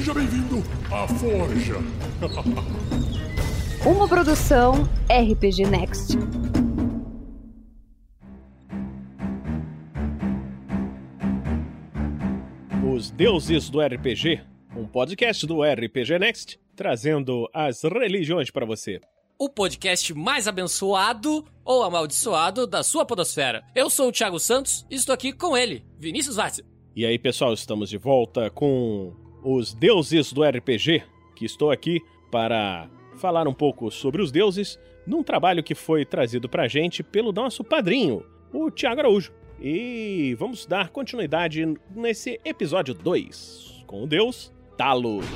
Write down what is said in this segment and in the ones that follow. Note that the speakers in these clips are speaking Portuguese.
Seja bem-vindo à Forja. Uma produção RPG Next. Os Deuses do RPG, um podcast do RPG Next, trazendo as religiões para você. o podcast mais abençoado ou amaldiçoado da sua podosfera. Eu sou o Thiago Santos e estou aqui com ele, Vinícius Vaz. E aí, pessoal, estamos de volta com os Deuses do RPG, que estou aqui para falar um pouco sobre os deuses, num trabalho que foi trazido pra gente pelo nosso padrinho, o Thiago Araújo. E vamos dar continuidade nesse episódio 2, com o deus Talos.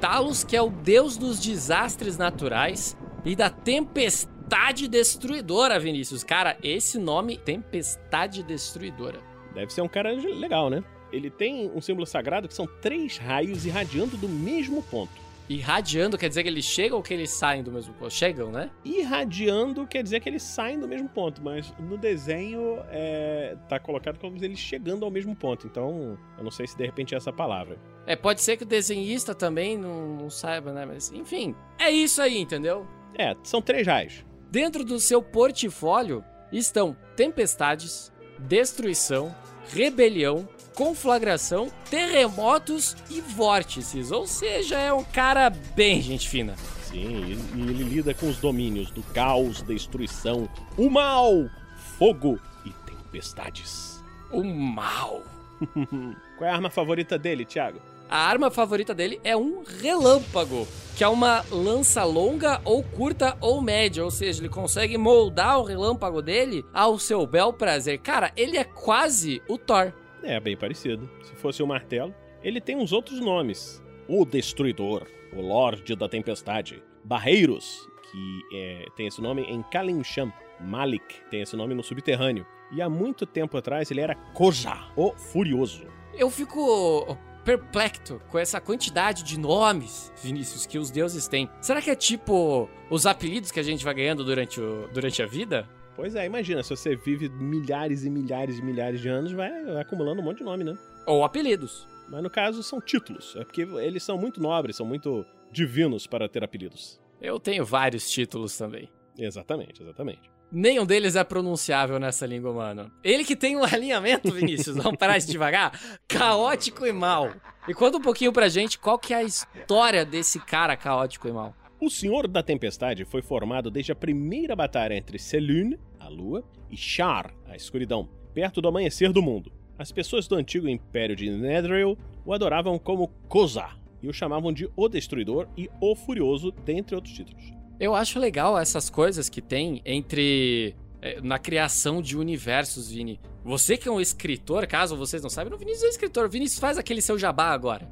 Talos, que é o deus dos desastres naturais e da tempestade destruidora, Vinícius. Cara, esse nome, Tempestade Destruidora. Deve ser um cara legal, né? Ele tem um símbolo sagrado que são três raios irradiando do mesmo ponto. Irradiando quer dizer que eles chegam ou que eles saem do mesmo ponto? Chegam, né? Irradiando quer dizer que eles saem do mesmo ponto, mas no desenho é, tá colocado como eles chegando ao mesmo ponto. Então, eu não sei se de repente é essa palavra. É, pode ser que o desenhista também não, não saiba, né? Mas, enfim, é isso aí, entendeu? É, são três raios. Dentro do seu portfólio estão tempestades, destruição, rebelião, conflagração, terremotos e vórtices. Ou seja, é um cara bem gente fina. Sim, e e ele lida com os domínios do caos, destruição, o mal, fogo e tempestades. O mal. Qual é a arma favorita dele, Thiago? A arma favorita dele é um relâmpago, que é uma lança longa ou curta ou média, ou seja, ele consegue moldar o relâmpago dele ao seu bel prazer. Cara, ele é quase o Thor. É, bem parecido. Se fosse o martelo. Ele tem uns outros nomes. O Destruidor, o Lorde da Tempestade, Barreiros, que é, tem esse nome em Kalimshan, Malik, tem esse nome no subterrâneo. E há muito tempo atrás ele era Koja, o Furioso. Eu fico perplexo com essa quantidade de nomes, Vinícius, que os deuses têm. Será que é tipo os apelidos que a gente vai ganhando durante, o, durante a vida? Pois é, imagina, se você vive milhares e milhares e milhares de anos, vai, vai acumulando um monte de nome, né? Ou apelidos? Mas no caso são títulos, é porque eles são muito nobres, são muito divinos para ter apelidos. Eu tenho vários títulos também. Exatamente, exatamente. Nenhum deles é pronunciável nessa língua, mano. Ele que tem um alinhamento, Vinícius, parar isso devagar, caótico e mal. E conta um pouquinho pra gente qual que é a história desse cara caótico e mal. O Senhor da Tempestade foi formado desde a primeira batalha entre Selûne, a lua, e Shar, a escuridão, perto do amanhecer do mundo. As pessoas do antigo Império de Netheril o adoravam como Koza e o chamavam de O Destruidor e O Furioso, dentre outros títulos. Eu acho legal essas coisas que tem entre. eh, na criação de universos, Vini. Você que é um escritor, caso vocês não saibam, o Vinícius é escritor. Vinícius faz aquele seu jabá agora.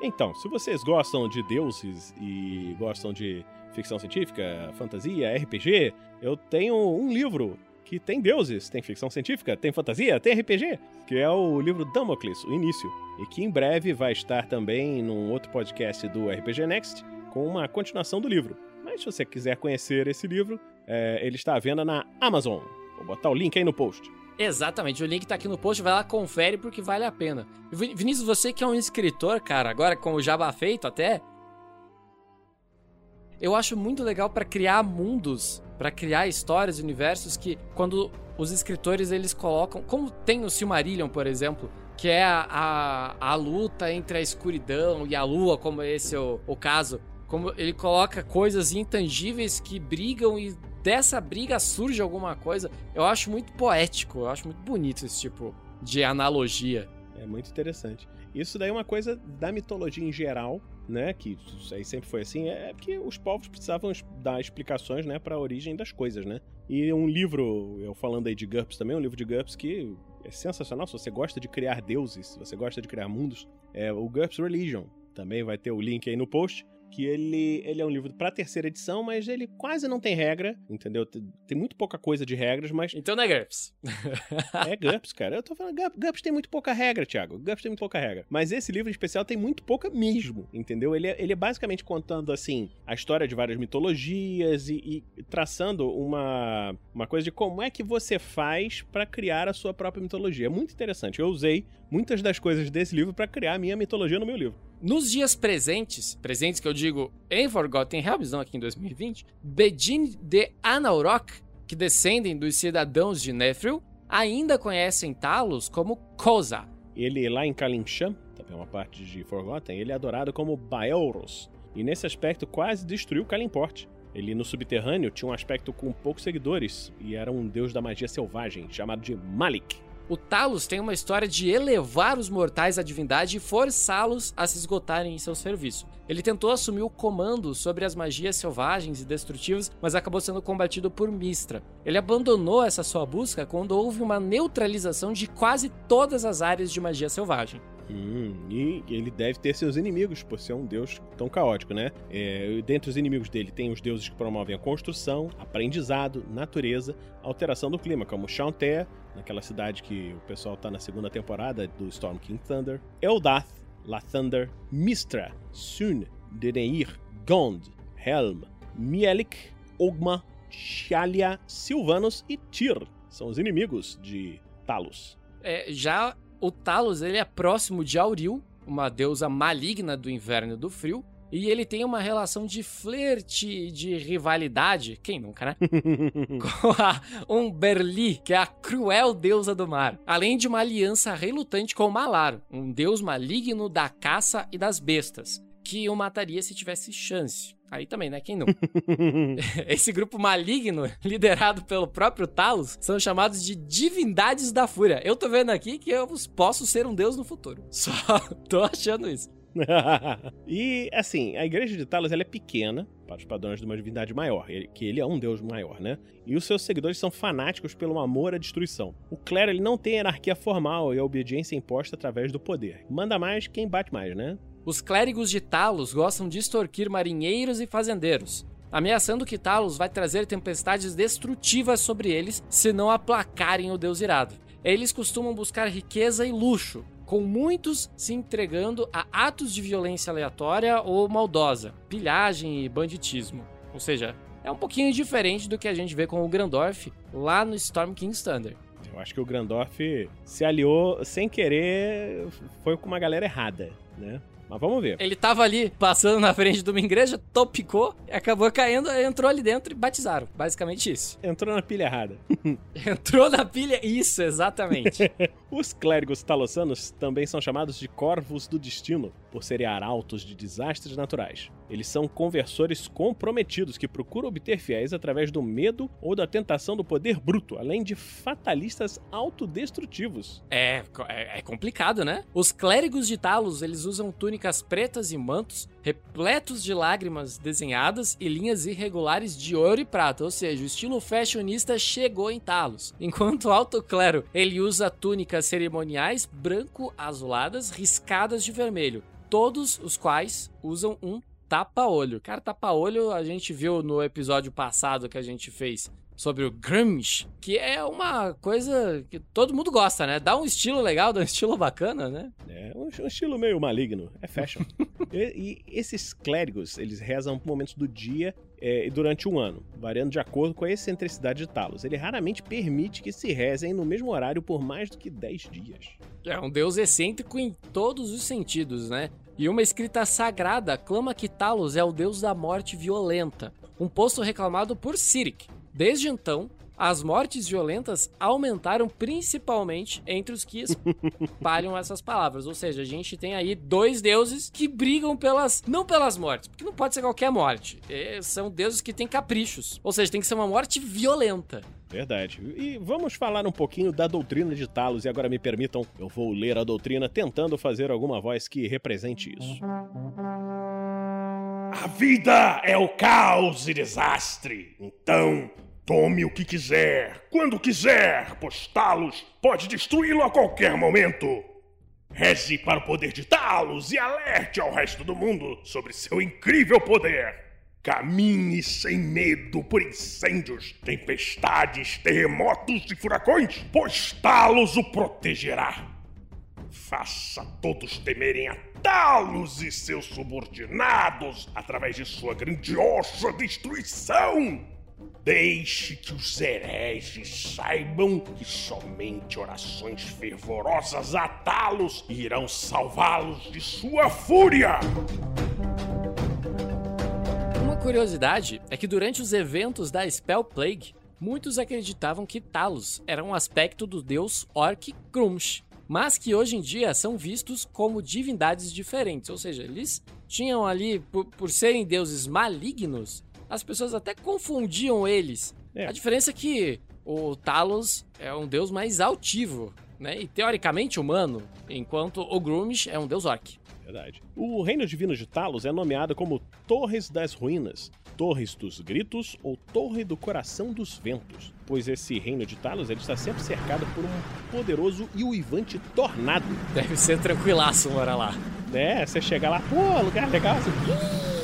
Então, se vocês gostam de deuses e gostam de ficção científica, fantasia, RPG, eu tenho um livro que tem deuses, tem ficção científica, tem fantasia, tem RPG, que é o livro Damocles, o início, e que em breve vai estar também num outro podcast do RPG Next com uma continuação do livro. Mas se você quiser conhecer esse livro, é, ele está à venda na Amazon. Vou botar o link aí no post. Exatamente, o link tá aqui no post, vai lá, confere porque vale a pena. Vin- Vinícius, você que é um escritor, cara, agora com o jabá feito até, eu acho muito legal pra criar mundos, pra criar histórias, universos que quando os escritores eles colocam, como tem no Silmarillion, por exemplo, que é a, a, a luta entre a escuridão e a lua, como esse é o, o caso, como ele coloca coisas intangíveis que brigam e dessa briga surge alguma coisa. Eu acho muito poético, eu acho muito bonito esse tipo de analogia. É muito interessante. Isso daí é uma coisa da mitologia em geral, né? Que isso aí sempre foi assim. É porque os povos precisavam dar explicações, né? Para a origem das coisas, né? E um livro, eu falando aí de GURPS também, um livro de GURPS que é sensacional. Se você gosta de criar deuses, se você gosta de criar mundos, é o GURPS Religion. Também vai ter o link aí no post. Que ele, ele é um livro pra terceira edição, mas ele quase não tem regra, entendeu? Tem, tem muito pouca coisa de regras, mas Então não é GURPS. é GURPS, cara. Eu tô falando, GURPS, tem muito pouca regra, Thiago. GURPS tem muito pouca regra. Mas esse livro em especial tem muito pouca mesmo, entendeu? Ele é, ele é basicamente contando, assim, a história de várias mitologias e, e traçando uma, uma coisa de como é que você faz pra criar a sua própria mitologia. É muito interessante. Eu usei muitas das coisas desse livro pra criar a minha mitologia no meu livro. Nos dias presentes, presentes que eu digo em Forgotten Realms, não aqui em 2020, Bedin de Anaurok, que descendem dos cidadãos de Nethril, ainda conhecem Talos como Koza. Ele lá em Kalincham, também é uma parte de Forgotten, ele é adorado como Baelros. E nesse aspecto quase destruiu Kalimport. Ele no subterrâneo tinha um aspecto com poucos seguidores e era um deus da magia selvagem, chamado de Malik. O Talos tem uma história de elevar os mortais à divindade e forçá-los a se esgotarem em seu serviço. Ele tentou assumir o comando sobre as magias selvagens e destrutivas, mas acabou sendo combatido por Mistra. Ele abandonou essa sua busca quando houve uma neutralização de quase todas as áreas de magia selvagem. Hum, e ele deve ter seus inimigos, por ser um deus tão caótico, né? É, dentre os inimigos dele tem os deuses que promovem a construção, aprendizado, natureza, alteração do clima, como Chaunter, naquela cidade que o pessoal tá na segunda temporada do Storm King Thunder, Eldath, Lathander, Mistra, Sun, Deneir, Gond, Helm, Mielik, Ogma, Shalia, Silvanus e Tyr. São os inimigos de Talos. É, já o Talos ele é próximo de Auril, uma deusa maligna do inverno e do frio, e ele tem uma relação de flerte, de rivalidade, quem nunca, né? com a Umberli, que é a cruel deusa do mar. Além de uma aliança relutante com Malar, um deus maligno da caça e das bestas, que o mataria se tivesse chance. Aí também, né? Quem não? Esse grupo maligno, liderado pelo próprio Talos, são chamados de divindades da fúria. Eu tô vendo aqui que eu posso ser um deus no futuro. Só tô achando isso. e assim, a igreja de Talos ela é pequena para os padrões de uma divindade maior, que ele é um deus maior, né? E os seus seguidores são fanáticos pelo amor à destruição. O clero ele não tem hierarquia formal e a obediência é imposta através do poder. Manda mais quem bate mais, né? Os clérigos de Talos gostam de extorquir marinheiros e fazendeiros, ameaçando que Talos vai trazer tempestades destrutivas sobre eles se não aplacarem o deus irado. Eles costumam buscar riqueza e luxo, com muitos se entregando a atos de violência aleatória ou maldosa, pilhagem e banditismo. Ou seja, é um pouquinho diferente do que a gente vê com o Grandorf lá no Storm King's Thunder. Eu acho que o Grandorf se aliou sem querer, foi com uma galera errada, né? Mas vamos ver. Ele tava ali passando na frente de uma igreja, topicou, acabou caindo, entrou ali dentro e batizaram. Basicamente isso. Entrou na pilha errada. Entrou na pilha. Isso, exatamente. Os clérigos talossanos também são chamados de corvos do destino, por serem arautos de desastres naturais. Eles são conversores comprometidos que procuram obter fiéis através do medo ou da tentação do poder bruto, além de fatalistas autodestrutivos. é, é, é complicado, né? Os clérigos de Talos, eles usam túnicas pretas e mantos repletos de lágrimas desenhadas e linhas irregulares de ouro e prata, ou seja, o estilo fashionista chegou em Talos. Enquanto o alto clero, ele usa túnicas cerimoniais branco-azuladas riscadas de vermelho, todos os quais usam um tapa-olho. Cara, tapa-olho a gente viu no episódio passado que a gente fez sobre o grunge, que é uma coisa que todo mundo gosta, né? Dá um estilo legal, dá um estilo bacana, né? É um, um estilo meio maligno, é fashion. e, e esses clérigos, eles rezam por momentos do dia é, durante um ano, variando de acordo com a excentricidade de Talos. Ele raramente permite que se rezem no mesmo horário por mais do que 10 dias. É um deus excêntrico em todos os sentidos, né? E uma escrita sagrada clama que Talos é o deus da morte violenta, um posto reclamado por Sirik. Desde então, as mortes violentas aumentaram principalmente entre os que espalham essas palavras. Ou seja, a gente tem aí dois deuses que brigam pelas. não pelas mortes, porque não pode ser qualquer morte. É, são deuses que têm caprichos. Ou seja, tem que ser uma morte violenta. Verdade. E vamos falar um pouquinho da doutrina de Talos. E agora me permitam, eu vou ler a doutrina tentando fazer alguma voz que represente isso. A vida é o caos e desastre. Então, tome o que quiser, quando quiser, pois Talos pode destruí-lo a qualquer momento. Reze para o poder de Talos e alerte ao resto do mundo sobre seu incrível poder. Caminhe sem medo por incêndios, tempestades, terremotos e furacões, pois Talos o protegerá. Faça todos temerem a Talos e seus subordinados através de sua grandiosa destruição. Deixe que os hereges saibam que somente orações fervorosas a Talos irão salvá-los de sua fúria. Uma curiosidade é que durante os eventos da Spell Plague, muitos acreditavam que Talos era um aspecto do deus Orc Grumsh, mas que hoje em dia são vistos como divindades diferentes, ou seja, eles tinham ali, por, por serem deuses malignos, as pessoas até confundiam eles. É. A diferença é que o Talos é um deus mais altivo, né? E teoricamente humano, enquanto o Grumsh é um deus orc. Verdade. O reino divino de Talos é nomeado como Torres das Ruínas, Torres dos Gritos ou Torre do Coração dos Ventos, pois esse reino de Talos ele está sempre cercado por um poderoso e uivante tornado. Deve ser tranquilaço morar lá. É, você chega lá, pô, lugar legal, você...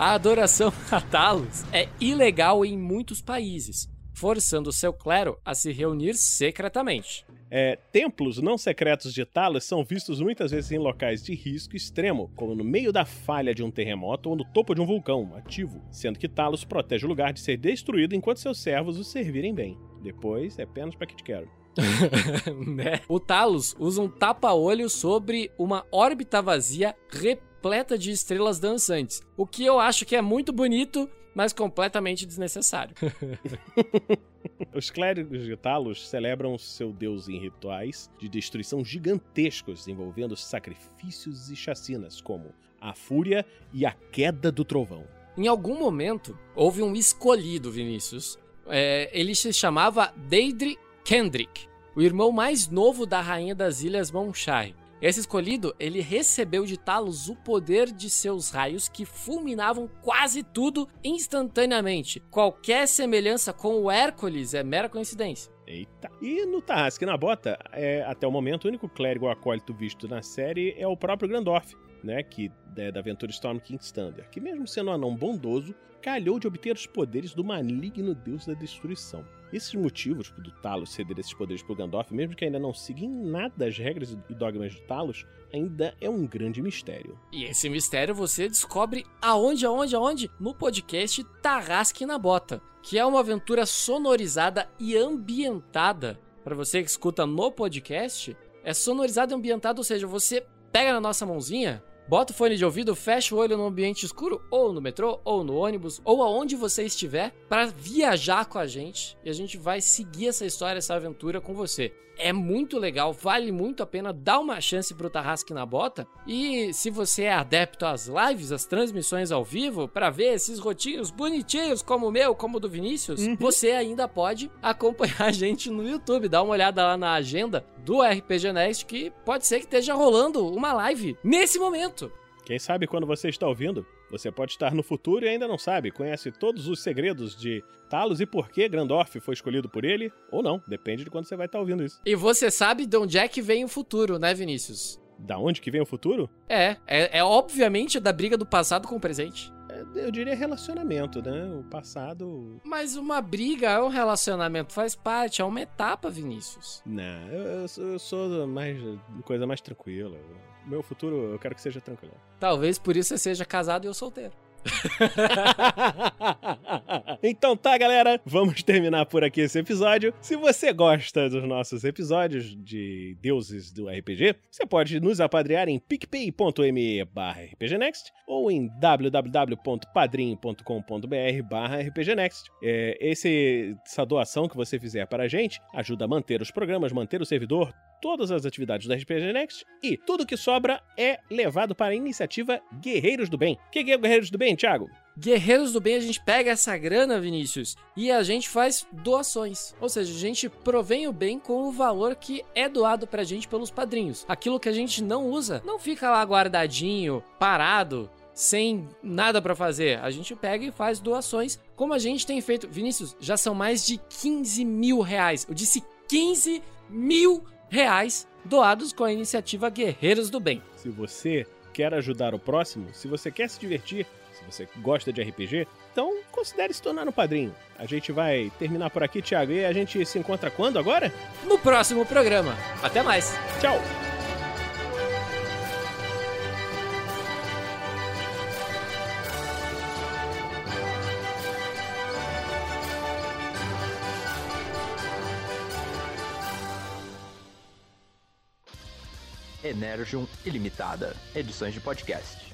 A adoração a Talos é ilegal em muitos países, forçando seu clero a se reunir secretamente. É, templos não secretos de Talos são vistos muitas vezes em locais de risco extremo, como no meio da falha de um terremoto ou no topo de um vulcão ativo, sendo que Talos protege o lugar de ser destruído enquanto seus servos o servirem bem. Depois é apenas para que te quero. né? O Talos usa um tapa-olho sobre uma órbita vazia repleta de estrelas dançantes, o que eu acho que é muito bonito, mas completamente desnecessário. Os clérigos de Talos celebram seu deus em rituais de destruição gigantescos, envolvendo sacrifícios e chacinas, como a fúria e a queda do trovão. Em algum momento, houve um escolhido, Vinícius. É, ele se chamava Deidre Kendrick, o irmão mais novo da rainha das Ilhas Monshai. Esse escolhido, ele recebeu de Talos o poder de seus raios que fulminavam quase tudo instantaneamente. Qualquer semelhança com o Hércules é mera coincidência. Eita. E no Tarrasque na Bota, é, até o momento, o único clérigo acólito visto na série é o próprio Grandorf, né, que é da aventura Storm King's Thunder, que mesmo sendo um anão bondoso, calhou de obter os poderes do maligno deus da destruição. Esses motivos do Talos ceder esses poderes pro Gandalf, mesmo que ainda não siga em nada as regras e dogmas de Talos, ainda é um grande mistério. E esse mistério você descobre aonde, aonde, aonde? No podcast Tarrasque na Bota, que é uma aventura sonorizada e ambientada. Para você que escuta no podcast, é sonorizado e ambientado, ou seja, você pega na nossa mãozinha, bota o fone de ouvido, fecha o olho no ambiente escuro, ou no metrô, ou no ônibus, ou aonde você estiver, para viajar com a gente e a gente vai seguir essa história, essa aventura com você. É muito legal, vale muito a pena dar uma chance pro Tarrasque na Bota. E se você é adepto às lives, às transmissões ao vivo, para ver esses rotinhos bonitinhos como o meu, como o do Vinícius, você ainda pode acompanhar a gente no YouTube. Dá uma olhada lá na agenda do RPG Next que pode ser que esteja rolando uma live nesse momento. Quem sabe quando você está ouvindo, você pode estar no futuro e ainda não sabe, conhece todos os segredos de Talos e por que Grandorf foi escolhido por ele, ou não, depende de quando você vai estar ouvindo isso. E você sabe de onde é que vem o futuro, né, Vinícius? Da onde que vem o futuro? É, é, é obviamente da briga do passado com o presente. É, Eu diria relacionamento, né? O passado. Mas uma briga é um relacionamento, faz parte, é uma etapa, Vinícius. Não, eu, eu eu sou mais coisa mais tranquila. Meu futuro eu quero que seja tranquilo. Talvez por isso você seja casado e eu solteiro. então tá, galera, vamos terminar por aqui esse episódio. Se você gosta dos nossos episódios de deuses do RPG, você pode nos apadrear em picpay.me barra rpgnext ou em www.padrim.com.br barra rpgnext. É, essa doação que você fizer para a gente ajuda a manter os programas, manter o servidor, todas as atividades da RPG Next e tudo que sobra é levado para a iniciativa Guerreiros do Bem. O que é Guerreiros do Bem, Thiago? Guerreiros do Bem, a gente pega essa grana, Vinícius, e a gente faz doações. Ou seja, a gente provém o bem com o valor que é doado pra gente pelos padrinhos. Aquilo que a gente não usa, não fica lá guardadinho, parado, sem nada pra fazer. A gente pega e faz doações, como a gente tem feito. Vinícius, já são mais de 15 mil reais. Eu disse 15 mil reais doados com a iniciativa Guerreiros do Bem. Se você quer ajudar o próximo, se você quer se divertir, se você gosta de RPG, então considere se tornar um padrinho. A gente vai terminar por aqui, Thiago, e a gente se encontra quando agora? No próximo programa. Até mais. Tchau! Energium Ilimitada, edições de podcast.